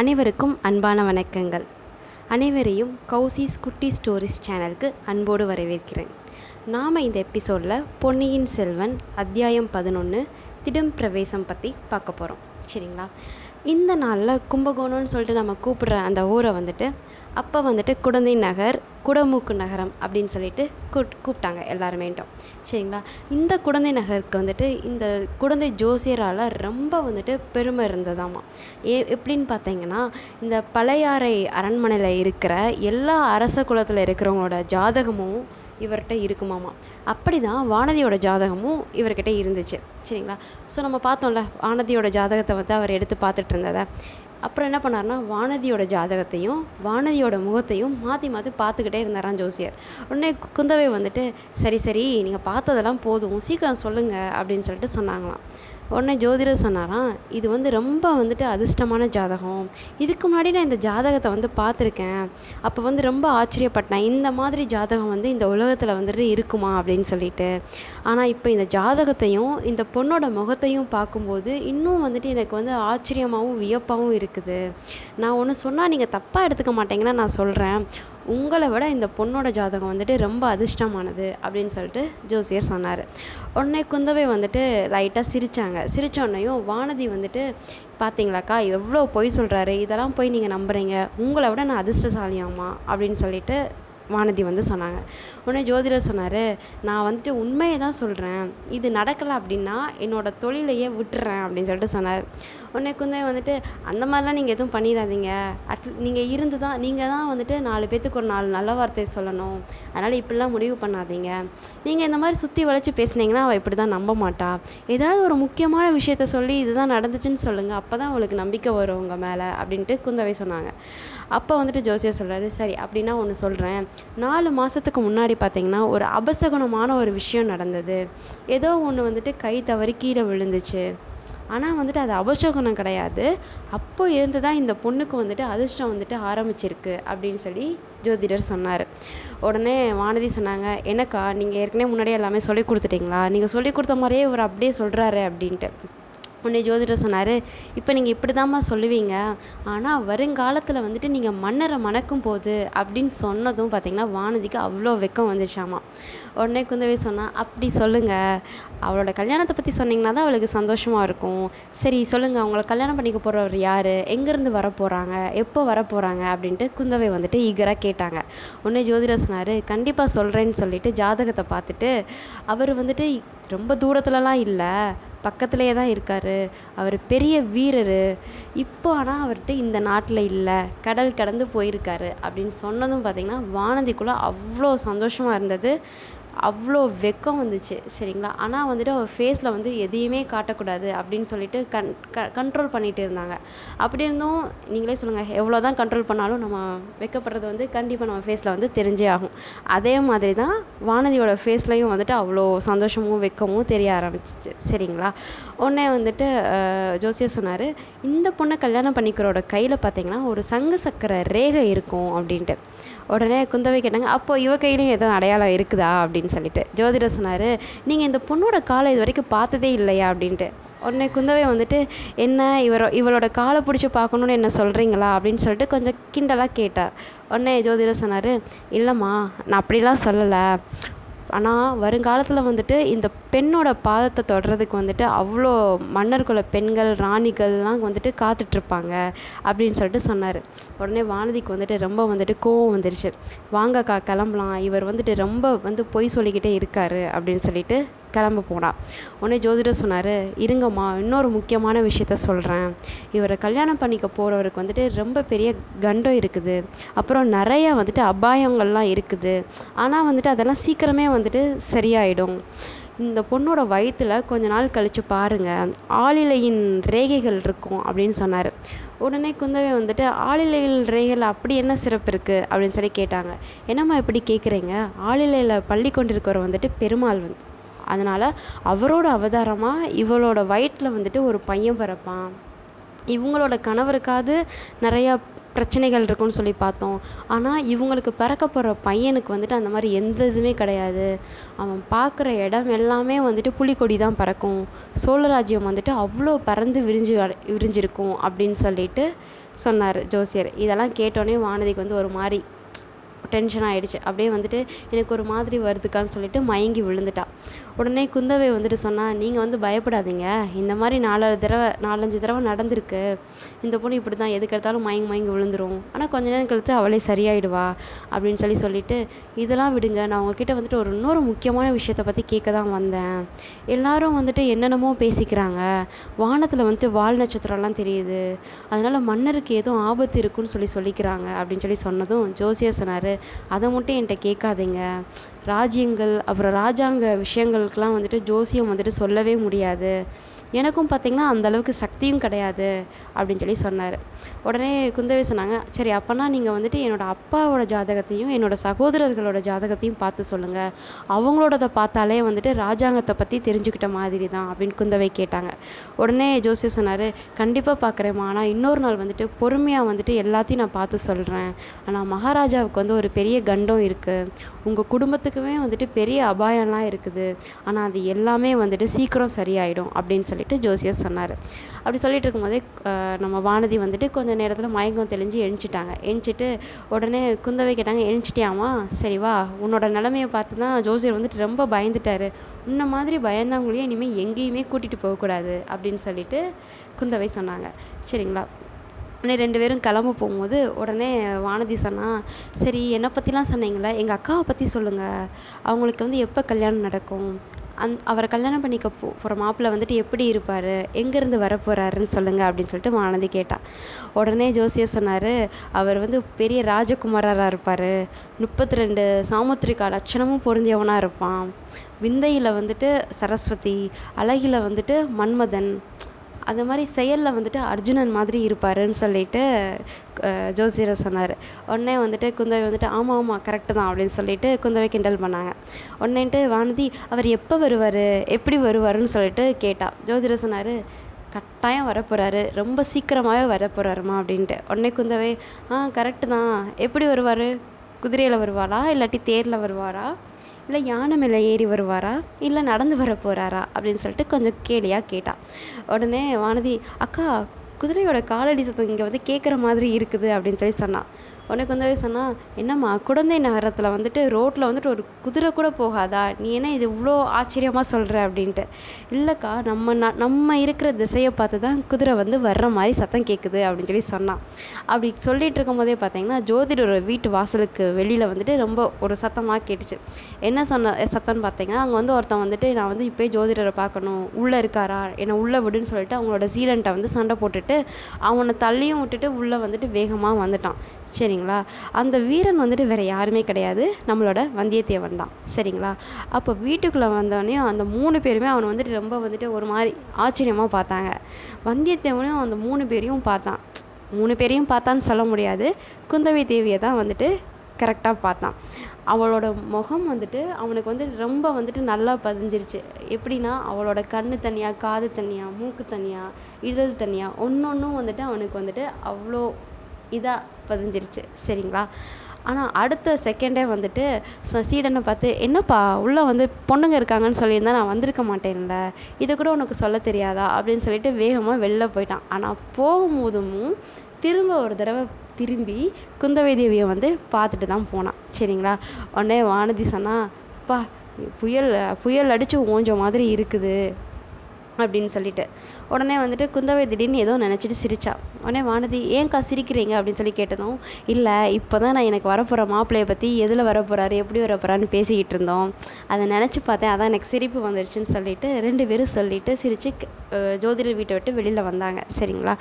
அனைவருக்கும் அன்பான வணக்கங்கள். அனைவரையும் கௌசிஸ் குட்டி ஸ்டோரிஸ் சேனலுக்கு அன்போடு வரவேற்கிறேன். நாம் இந்த எபிசோடில் பொன்னியின் செல்வன் அத்தியாயம் பதினொன்று திடும் பிரவேசம் பற்றி பார்க்க போகிறோம் சரிங்களா? இந்த நாளில் கும்பகோணம்னு சொல்லிட்டு நம்ம கூப்பிட்ற அந்த ஊரை வந்துட்டு அப்போ வந்துட்டு குடந்தை நகர் குடமூக்கு நகரம் அப்படின்னு சொல்லிட்டு கூட் கூப்பிட்டாங்க எல்லாருமேட்டும் சரிங்களா? இந்த குடந்தை நகருக்கு வந்துட்டு இந்த குடந்தை ஜோசியரால் ரொம்ப வந்துட்டு பெருமை இருந்ததாமா. ஏ எப்படின்னு பார்த்தீங்கன்னா இந்த பழையாறை அரண்மனையில் இருக்கிற எல்லா அரச குலத்தில் இருக்கிறவங்களோட ஜாதகமும் இவர்கிட்ட இருக்குமாமா. அப்படி தான் வானதியோட ஜாதகமும் இவர்கிட்ட இருந்துச்சு. சரிங்களா? ஸோ நம்ம பார்த்தோம்ல வானதியோட ஜாதகத்தை வந்து அவர் எடுத்து பார்த்துட்டு இருந்ததை அப்புறம் என்ன பண்ணார்னா வானதியோட ஜாதகத்தையும் வானதியோட முகத்தையும் மாற்றி மாற்றி பார்த்துக்கிட்டே இருந்தாராம் ஜோசியர். உடனே குந்தவை வந்துட்டு சரி சரி நீங்கள் பார்த்ததெல்லாம் போதும் சீக்கிரம் சொல்லுங்கள் அப்படின்னு சொல்லிட்டு சொன்னாங்களாம். உடனே ஜோதிடர் சொன்னாராம் இது வந்து ரொம்ப வந்துட்டு அதிர்ஷ்டமான ஜாதகம். இதுக்கு முன்னாடி நான் இந்த ஜாதகத்தை வந்து பார்த்துருக்கேன். அப்போ வந்து ரொம்ப ஆச்சரியப்பட்டேன். இந்த மாதிரி ஜாதகம் வந்து இந்த உலகத்தில் வந்துட்டு இருக்குமா அப்படின்னு சொல்லிட்டு. ஆனால் இப்போ இந்த ஜாதகத்தையும் இந்த பொண்ணோட முகத்தையும் பார்க்கும்போது இன்னும் வந்துட்டு எனக்கு வந்து ஆச்சரியமாகவும் வியப்பாகவும் இருக்குது. நான் ஒன்று சொன்னால் நீங்கள் தப்பாக எடுத்துக்க மாட்டீங்கன்னா நான் சொல்கிறேன் உங்களை விட இந்த பொண்ணோட ஜாதகம் வந்துட்டு ரொம்ப அதிர்ஷ்டமானது அப்படின்னு சொல்லிட்டு ஜோசியர் சொன்னார். உடனே குந்தவை வந்துட்டு லைட்டாக சிரித்தாங்க சிரிச்சோன்னையும் வானதி வந்துட்டு பார்த்தீங்களாக்கா எவ்வளோ பொய் சொல்கிறாரு இதெல்லாம் போய் நீங்கள் நம்புறீங்க. உங்களை விட நான் அதிர்ஷ்டசாலியாம்மா. அப்படின்னு சொல்லிட்டு வானதி வந்து சொன்னாங்க. உடனே ஜோதிடர் சொன்னார் நான் வந்துட்டு உண்மையை தான் சொல்கிறேன் இது நடக்கலை அப்படின்னா என்னோட தொழிலையே விட்டுறேன் அப்படின்னு சொல்லிட்டு சொன்னார். உடனே குந்தவை வந்துட்டு அந்த மாதிரிலாம் நீங்கள் எதுவும் பண்ணிடாதீங்க. அட் நீங்கள் இருந்து தான் நீங்கள் தான் வந்துட்டு நாலு பேர்த்துக்கு ஒரு நாலு நல்ல வார்த்தை சொல்லணும். அதனால் இப்படிலாம் முடிவு பண்ணாதீங்க. நீங்கள் இந்த மாதிரி சுற்றி வளைச்சி பேசுனீங்கன்னா அவள் இப்படி தான் நம்ப மாட்டாள் ஏதாவது ஒரு முக்கியமான விஷயத்த சொல்லி இதுதான் நடந்துச்சுன்னு சொல்லுங்கள் அப்போ தான் அவளுக்கு நம்பிக்கை வரும் உங்கள் மேலே அப்படின்ட்டு குந்தவை சொன்னாங்க. அப்போ வந்துட்டு ஜோசியர் சொல்கிறாரு சரி அப்படின்னா ஒன்று சொல்கிறேன் நாலு மாதத்துக்கு முன்னாடி பார்த்தீங்கன்னா ஒரு அபசகுணமான ஒரு விஷயம் நடந்தது. ஏதோ ஒன்று வந்துட்டு கை தவறி கீழே விழுந்துச்சு. ஆனால் வந்துட்டு அது அபசகுணம் கிடையாது. அப்போ இருந்து தான் இந்த பொண்ணுக்கு வந்துட்டு அதிர்ஷ்டம் வந்துட்டு ஆரம்பிச்சிருக்கு அப்படின்னு சொல்லி ஜோதிடர் சொன்னார். உடனே வானதி சொன்னாங்க என்னக்கா நீங்கள் ஏற்கனவே முன்னாடியே எல்லாமே சொல்லி கொடுத்துட்டீங்களா? நீங்கள் சொல்லி கொடுத்த மாதிரியே இவர் அப்படியே சொல்கிறாரு அப்படின்ட்டு. உடனே ஜோதிடர் சொன்னார். இப்போ நீங்கள் இப்படி தாம்மா சொல்லுவீங்க. ஆனால் வருங்காலத்தில் வந்துட்டு நீங்கள் மன்னரை மணக்கும் போது அப்படின்னு சொன்னதும் பார்த்தீங்கன்னா வானதிக்கு அவ்வளோ வெக்கம் வந்துச்சாமா உடனே குந்தவை சொன்னால் அப்படி சொல்லுங்கள் அவளோட கல்யாணத்தை பற்றி சொன்னீங்கன்னா தான் அவளுக்கு சந்தோஷமாக இருக்கும். சரி சொல்லுங்கள் அவங்கள கல்யாணம் பண்ணிக்க போகிறவர் யார்? எங்கேருந்து வர போகிறாங்க எப்போ வர போகிறாங்க அப்படின்ட்டு குந்தவை வந்துட்டு ஈகராக கேட்டாங்க. உடனே ஜோதிடர் சொன்னார் கண்டிப்பாக சொல்கிறேன்னு சொல்லிட்டு ஜாதகத்தை பார்த்துட்டு அவர் வந்துட்டு ரொம்ப தூரத்துலலாம் இல்லை. பக்கத்திலேயே தான் இருக்கார். அவர் பெரிய வீரர். இப்போ ஆனால் அவர்கிட்ட இந்த நாட்டில் இல்லை கடல் கடந்து போயிருக்கார் அப்படின்னு சொன்னதும் பார்த்திங்கன்னா வானதிக்குள்ளே அவ்வளோ சந்தோஷமாக இருந்தது. அவ்வளோ வெக்கம் வந்துச்சு சரிங்களா? ஆனால் வந்துட்டு அவள் ஃபேஸில் வந்து எதையுமே காட்டக்கூடாது அப்படின்னு சொல்லிட்டு கண் க கண்ட்ரோல் பண்ணிகிட்டு இருந்தாங்க. அப்படி இருந்தும் நீங்களே சொல்லுங்கள் எவ்வளோ தான் கண்ட்ரோல் பண்ணாலும் நம்ம வெக்கப்படுறது வந்து கண்டிப்பாக நம்ம ஃபேஸில் வந்து தெரிஞ்சே ஆகும். அதே மாதிரி தான் வானதியோட ஃபேஸ்லையும் வந்துட்டு அவ்வளோ சந்தோஷமும் வெக்கமும் தெரிய ஆரம்பிச்சிச்சு சரிங்களா? உடனே வந்துட்டு ஜோசியர் சொன்னார் இந்த பொண்ணை கல்யாணம் பண்ணிக்கிறோட கையில் பார்த்தீங்கன்னா ஒரு சங்கு சக்கர ரேகை இருக்கும் அப்படின்ட்டு. உடனே குந்தவை கேட்டாங்க அப்போ இவ கையிலையும் எதுவும் அடையாளம் இருக்குதா? அப்படின்னு சொல்லிட்டு. ஜோதிடர் சொன்னார் நீங்கள் இந்த பொண்ணோட காலை இது வரைக்கும் பார்த்ததே இல்லையா? அப்படின்ட்டு. உடனே குந்தவை வந்துட்டு என்ன இவரோ இவளோட காலை பிடிச்சி பார்க்கணுன்னு என்ன சொல்கிறீங்களா அப்படின்னு சொல்லிட்டு கொஞ்சம் கிண்டலாக கேட்டார் உடனே ஜோதிடர் சொன்னார் இல்லைம்மா நான் அப்படிலாம் சொல்லலை. ஆனால் வருங்காலத்தில் வந்துட்டு இந்த பெண்ணோட பாதத்தை தொடுறதுக்கு வந்துட்டு அவ்வளோ மன்னர்குல பெண்கள் ராணிகள்லாம் வந்துட்டு காத்துட்ருப்பாங்க அப்படின்னு சொல்லிட்டு சொன்னார். உடனே வானதிக்கு வந்துட்டு ரொம்ப வந்துட்டு கோவம் வந்துருச்சு. வாங்கக்கா கிளம்பலாம். இவர் வந்துட்டு ரொம்ப வந்து பொய் சொல்லிக்கிட்டே இருக்கார் அப்படின்னு சொல்லிட்டு கிளம்ப போனாள் உடனே ஜோதிடர் சொன்னார் இருங்கம்மா இன்னொரு முக்கியமான விஷயத்த சொல்கிறேன் இவரை கல்யாணம் பண்ணிக்க போகிறவருக்கு வந்துட்டு ரொம்ப பெரிய கண்டம் இருக்குது. அப்புறம் நிறைய வந்துட்டு அபாயங்கள்லாம் இருக்குது. ஆனால் வந்துட்டு அதெல்லாம் சீக்கிரமே வந்துட்டு சரியாயிடும். இந்த பொண்ணோட வயிற்றில் கொஞ்ச நாள் கழித்து பாருங்கள் ஆளிலையின் ரேகைகள் இருக்கும் அப்படின்னு சொன்னார். உடனே குந்தவை வந்துட்டு ஆளிலையில் ரேகையில் அப்படி என்ன சிறப்பு இருக்குது அப்படின்னு சொல்லி கேட்டாங்க. என்னம்மா இப்படி கேட்குறீங்க ஆளிலையில் பள்ளி கொண்டிருக்கிறவர் வந்துட்டு பெருமாள் வந்து அதனால் அவரோட அவதாரமாக இவளோட வயிற்றில் வந்துட்டு ஒரு பையன் பிறப்பான். இவங்களோட கணவருக்காவது நிறையா பிரச்சனைகள் இருக்குன்னு சொல்லி பார்த்தோம். ஆனால் இவங்களுக்கு பிறக்க போகிற பையனுக்கு வந்துட்டு அந்த மாதிரி எந்த இதுவுமே கிடையாது. அவன் பார்க்குற இடம் எல்லாமே வந்துட்டு புலிக்கொடி தான் பறக்கும். சோழராஜ்யம் வந்துட்டு அவ்வளோ பறந்து விரிஞ்சு விரிஞ்சிருக்கும் அப்படின்னு சொல்லிட்டு சொன்னார் ஜோசியர். இதெல்லாம் கேட்டோன்னே வானதிக்கு வந்து ஒரு மாதிரி டென்ஷன் ஆகிடுச்சி அப்படியே வந்துட்டு எனக்கு ஒரு மாதிரி வருதுக்கான்னு சொல்லிட்டு மயங்கி விழுந்துட்டா. உடனே குந்தவை வந்துட்டு சொன்னால் நீங்கள் வந்து பயப்படாதீங்க. இந்த மாதிரி நாலாறு தடவை நாலஞ்சு தடவை நடந்திருக்கு. இந்த பொண்ணு இப்படி தான் எதுக்கு எடுத்தாலும் மயங்கி மயங்கி விழுந்துரும். ஆனால் கொஞ்ச நேரம் கழித்து அவளே சரியாயிடுவா அப்படின்னு சொல்லி சொல்லிட்டு இதெல்லாம் விடுங்க. நான் உங்ககிட்ட வந்துட்டு ஒரு இன்னொரு முக்கியமான விஷயத்தை பற்றி கேட்க தான் வந்தேன். எல்லாரும் வந்துட்டு என்னென்னமோ பேசிக்கிறாங்க. வானத்தில் வந்துட்டு வால் நட்சத்திரம்லாம் தெரியுது. அதனால் மன்னருக்கு எதுவும் ஆபத்து இருக்குன்னு சொல்லி சொல்லிக்கிறாங்க அப்படின்னு சொல்லி சொன்னதும் ஜோசியர் சொன்னார் அதை மட்டும் என்கிட்ட கேட்காதீங்க. ராஜ்யங்கள் அப்புறம் ராஜாங்க விஷயங்களுக்கெலாம் வந்துட்டு ஜோசியம் வந்துட்டு சொல்லவே முடியாது. எனக்கும் பார்த்தீங்கன்னா அந்தளவுக்கு சக்தியும் கிடையாது அப்படின்னு சொல்லி சொன்னார். உடனே குந்தவை சொன்னாங்க சரி அப்போன்னா நீங்கள் வந்துட்டு என்னோடய அப்பாவோட ஜாதகத்தையும் என்னோடய சகோதரர்களோட ஜாதகத்தையும் பார்த்து சொல்லுங்கள் அவங்களோடத பார்த்தாலே வந்துட்டு ராஜாங்கத்தை பற்றி தெரிஞ்சுக்கிட்ட மாதிரி தான் அப்படின்னு குந்தவை கேட்டாங்க. உடனே ஜோசியர் சொன்னார் கண்டிப்பாக பார்க்குறேம்மா. ஆனால் இன்னொரு நாள் வந்துட்டு பொறுமையாக வந்துட்டு எல்லாத்தையும் நான் பார்த்து சொல்கிறேன் ஆனால் மகாராஜாவுக்கு வந்து ஒரு பெரிய கண்டம் இருக்குது உங்கள் குடும்பத்துக்குமே வந்துட்டு பெரிய அபாயம்லாம் இருக்குது. ஆனால் அது எல்லாமே வந்துட்டு சீக்கிரம் சரியாயிடும் அப்படின்னு சொல்லிட்டு ஜோசியர் சொன்னார். அப்படி சொல்லிட்டு இருக்கும்போதே நம்ம வானதி வந்துட்டு கொஞ்ச நேரத்தில் மயக்கம் தெளிஞ்சு எழுஞ்சிட்டாங்க. எழுஞ்சிட்டு உடனே குந்தவை கேட்டாங்க எழுஞ்சிட்டியாமா சரி வா உன்னோட நிலமைய பார்த்து தான் ஜோசியர் வந்துட்டு ரொம்ப பயந்துட்டார். உன்னை மாதிரி பயந்தவங்களையும் இனிமேல் எங்கேயுமே கூட்டிகிட்டு போகக்கூடாது அப்படின்னு சொல்லிட்டு குந்தவை சொன்னாங்க. சரிங்களா? உடனே ரெண்டு பேரும் கிளம்ப போகும்போது உடனே வானதி சொன்னால் சரி என்னை பற்றிலாம் சொன்னீங்களே எங்கள் அக்காவை பற்றி சொல்லுங்கள் அவங்களுக்கு வந்து எப்போ கல்யாணம் நடக்கும்? அந் அவரை கல்யாணம் பண்ணிக்க போ போகிற மாப்பிள வந்துட்டு எப்படி இருப்பார்? எங்கேருந்து வர போகிறாருன்னு சொல்லுங்கள் அப்படின்னு சொல்லிட்டு வானதி கேட்டாள் உடனே ஜோசியர் சொன்னார் அவர் வந்து பெரிய ராஜகுமாரராக இருப்பார். முப்பத்தி ரெண்டு சாமுத்திரிகா லட்சணமும் பொருந்தியவனாக இருப்பான். விந்தையில் வந்துட்டு சரஸ்வதி அழகில் வந்துட்டு மன்மதன் அது மாதிரி செயலில் வந்துட்டு அர்ஜுனன் மாதிரி இருப்பாருன்னு சொல்லிட்டு ஜோசியர் சொன்னார். உடனே வந்துட்டு குந்தவை வந்துட்டு ஆமாம் ஆமாம் கரெக்டு தான் அப்படின்னு சொல்லிட்டு குந்தவை கிண்டல் பண்ணாங்க. உடனேன்ட்டு வானதி அவர் எப்போ வருவார்? எப்படி வருவாருன்னு சொல்லிட்டு கேட்டாள் ஜோதிடர் சொன்னார் கட்டாயம் வரப்போகிறாரு ரொம்ப சீக்கிரமாகவே வரப்போகிறாருமா அப்படின்ட்டு. உடனே குந்தவை ஆ கரெக்டு தான். எப்படி வருவார்? குதிரையில் வருவாரா இல்லாட்டி தேரில் வருவாரா? இல்லை யானை மேலே ஏறி வருவாரா? இல்லை நடந்து வர போகிறாரா அப்படின்னு சொல்லிட்டு கொஞ்சம் கேலியாக கேட்டாள் உடனே வானதி அக்கா குதிரையோட காலடி சத்தம் இங்கே வந்து கேட்குற மாதிரி இருக்குது அப்படின்னு சொல்லி சொன்னாள் உனக்கு வந்து சொன்னால் என்னம்மா குழந்தை நகரத்தில் வந்துட்டு ரோட்டில் வந்துட்டு ஒரு குதிரை கூட போகாதா? நீ என்ன இது இவ்வளோ ஆச்சரியமாக சொல்கிற அப்படின்ட்டு. இல்லைக்கா நம்ம ந நம்ம இருக்கிற திசையை பார்த்து தான் குதிரை வந்து வர்ற மாதிரி சத்தம் கேட்குது அப்படின்னு சொல்லி சொன்னான். அப்படி சொல்லிகிட்டு இருக்கும் போதே பார்த்தீங்கன்னா ஜோதிடரோட வீட்டு வாசலுக்கு வெளியில் வந்துட்டு ரொம்ப ஒரு சத்தமாக கேட்டுச்சு. என்ன சொன்ன சத்தம்னு பார்த்தீங்கன்னா அங்கே வந்து ஒருத்தன் வந்துட்டு நான் வந்து இப்போயே ஜோதிடரை பார்க்கணும். உள்ளே இருக்காரா? என்னை உள்ளே விடுன்னு சொல்லிட்டு அவங்களோட சீலன்ட்டை வந்து சண்டை போட்டுட்டு அவனை தள்ளியும் விட்டுட்டு உள்ளே வந்துட்டு வேகமாக வந்துட்டான். சரி சரிங்களா? அந்த வீரன் வந்துட்டு வேறு யாருமே கிடையாது. நம்மளோட வந்தியத்தேவன் தான். சரிங்களா? அப்போ வீட்டுக்குள்ளே வந்தோடனையும் அந்த மூணு பேருமே அவனை வந்துட்டு ரொம்ப வந்துட்டு ஒரு மாதிரி ஆச்சரியமாக பார்த்தாங்க. வந்தியத்தேவனும் அந்த மூணு பேரையும் பார்த்தான். மூணு பேரையும் பார்த்தான்னு சொல்ல முடியாது. குந்தவை தேவியை தான் வந்துட்டு கரெக்டாக பார்த்தான். அவளோட முகம் வந்துட்டு அவனுக்கு வந்து ரொம்ப வந்துட்டு நல்லா பதிஞ்சிருச்சு. எப்படின்னா அவளோட கண்ணு தனியாக காது தனியாக மூக்கு தனியாக இதழ் தனியாக ஒன்று ஒன்றும் வந்துட்டு அவனுக்கு வந்துட்டு அவ்வளோ இதாக பதிஞ்சிருச்சு. சரிங்களா? ஆனால் அடுத்த செகண்டே வந்துட்டு ச சீடனை பார்த்து என்னப்பா உள்ளே வந்து பொண்ணுங்க இருக்காங்கன்னு சொல்லியிருந்தா நான் வந்திருக்க மாட்டேன்ல. இதை கூட உனக்கு சொல்ல தெரியாதா? அப்படின்னு சொல்லிட்டு வேகமாக வெளில போயிட்டான். ஆனால் போகும்போதும் திரும்ப ஒரு தடவை திரும்பி குந்தவை தேவியை வந்து பார்த்துட்டு தான் போனான். சரிங்களா? உடனே வானதி சொன்னால் அப்பா புயல் புயல் அடித்து ஓஞ்ச மாதிரி இருக்குது. அப்படின்னு சொல்லிட்டு. உடனே வந்துட்டு குந்தவை திடீர்னு ஏதோ நினச்சிட்டு சிரிச்சா. உடனே வானதி ஏன்க்கா சிரிக்கிறீங்க? அப்படின்னு சொல்லி கேட்டதும் இல்லை இப்போ தான் நான் எனக்கு வரப்போகிற மாப்பிள்ளையை பற்றி எதில் வரப்போகிறாரு எப்படி வரப்போகிறாருன்னு பேசிக்கிட்டு இருந்தோம். அதை நினச்சி பார்த்தேன் அதான் எனக்கு சிரிப்பு வந்துருச்சுன்னு சொல்லிட்டு ரெண்டு பேரும் சொல்லிட்டு சிரித்து ஜோதிடர் வீட்டை விட்டு வெளியில் வந்தாங்க. சரிங்களா?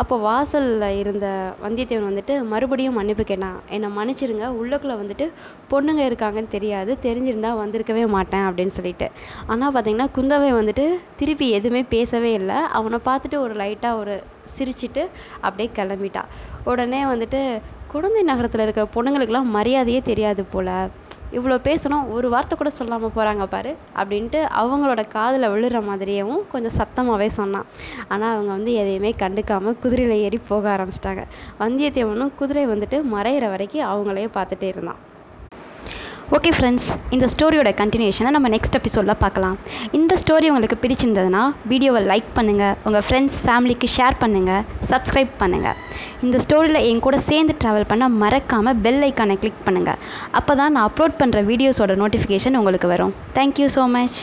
அப்போ வாசலில் இருந்த வந்தியத்தேவன் வந்துட்டு மறுபடியும் மன்னிப்பு கேட்டான். என்னை மன்னிச்சிருங்க உள்ளுக்குள்ளே வந்துட்டு பொண்ணுங்க இருக்காங்கன்னு தெரியாது தெரிஞ்சிருந்தா வந்திருக்கவே மாட்டேன் அப்படின்னு சொல்லிட்டு. ஆனால் பார்த்தீங்கன்னா குந்தவை வந்துட்டு திருப்பி எதுவுமே பேசவே இல்லை. அவனை பார்த்துட்டு ஒரு லைட்டாக ஒரு சிரிச்சிட்டு அப்படியே கிளம்பிட்டா. உடனே வந்துட்டு குழந்தை நகரத்தில் இருக்கிற பொண்ணுங்களுக்கெல்லாம் மரியாதையே தெரியாது போல். இவ்வளோ பேசினோம் ஒரு வார்த்தை கூட சொல்லாமல் போகிறாங்க பார் அப்படின்ட்டு அவங்களோட காதில் விழுற மாதிரியேவும் கொஞ்சம் சத்தமாகவே சொன்னான். ஆனால் அவங்க வந்து எதையுமே கண்டுக்காமல் குதிரையில் ஏறி போக ஆரம்பிச்சிட்டாங்க. வந்தியத்தேவனும் குதிரை வந்துட்டு மறையிற வரைக்கும் அவங்களையே பார்த்துட்டே இருந்தான். ஓகே ஃப்ரெண்ட்ஸ் இந்த ஸ்டோரியோட கண்டினியூஷனை நம்ம நெக்ஸ்ட் எபிசோடில் பார்க்கலாம். இந்த ஸ்டோரி உங்களுக்கு பிடிச்சிருந்ததுன்னா வீடியோவை லைக் பண்ணுங்கள் உங்கள் ஃப்ரெண்ட்ஸ் ஃபேமிலிக்கு ஷேர் பண்ணுங்கள் சப்ஸ்கிரைப் பண்ணுங்கள் இந்த ஸ்டோரியில் என் கூட சேர்ந்து ட்ராவல் பண்ண மறக்காமல் பெல் ஐக்கானை கிளிக் பண்ணுங்கள் அப்போ தான் நான் அப்லோட் பண்ணுற வீடியோஸோட நோட்டிஃபிகேஷன் உங்களுக்கு வரும். Thank you so much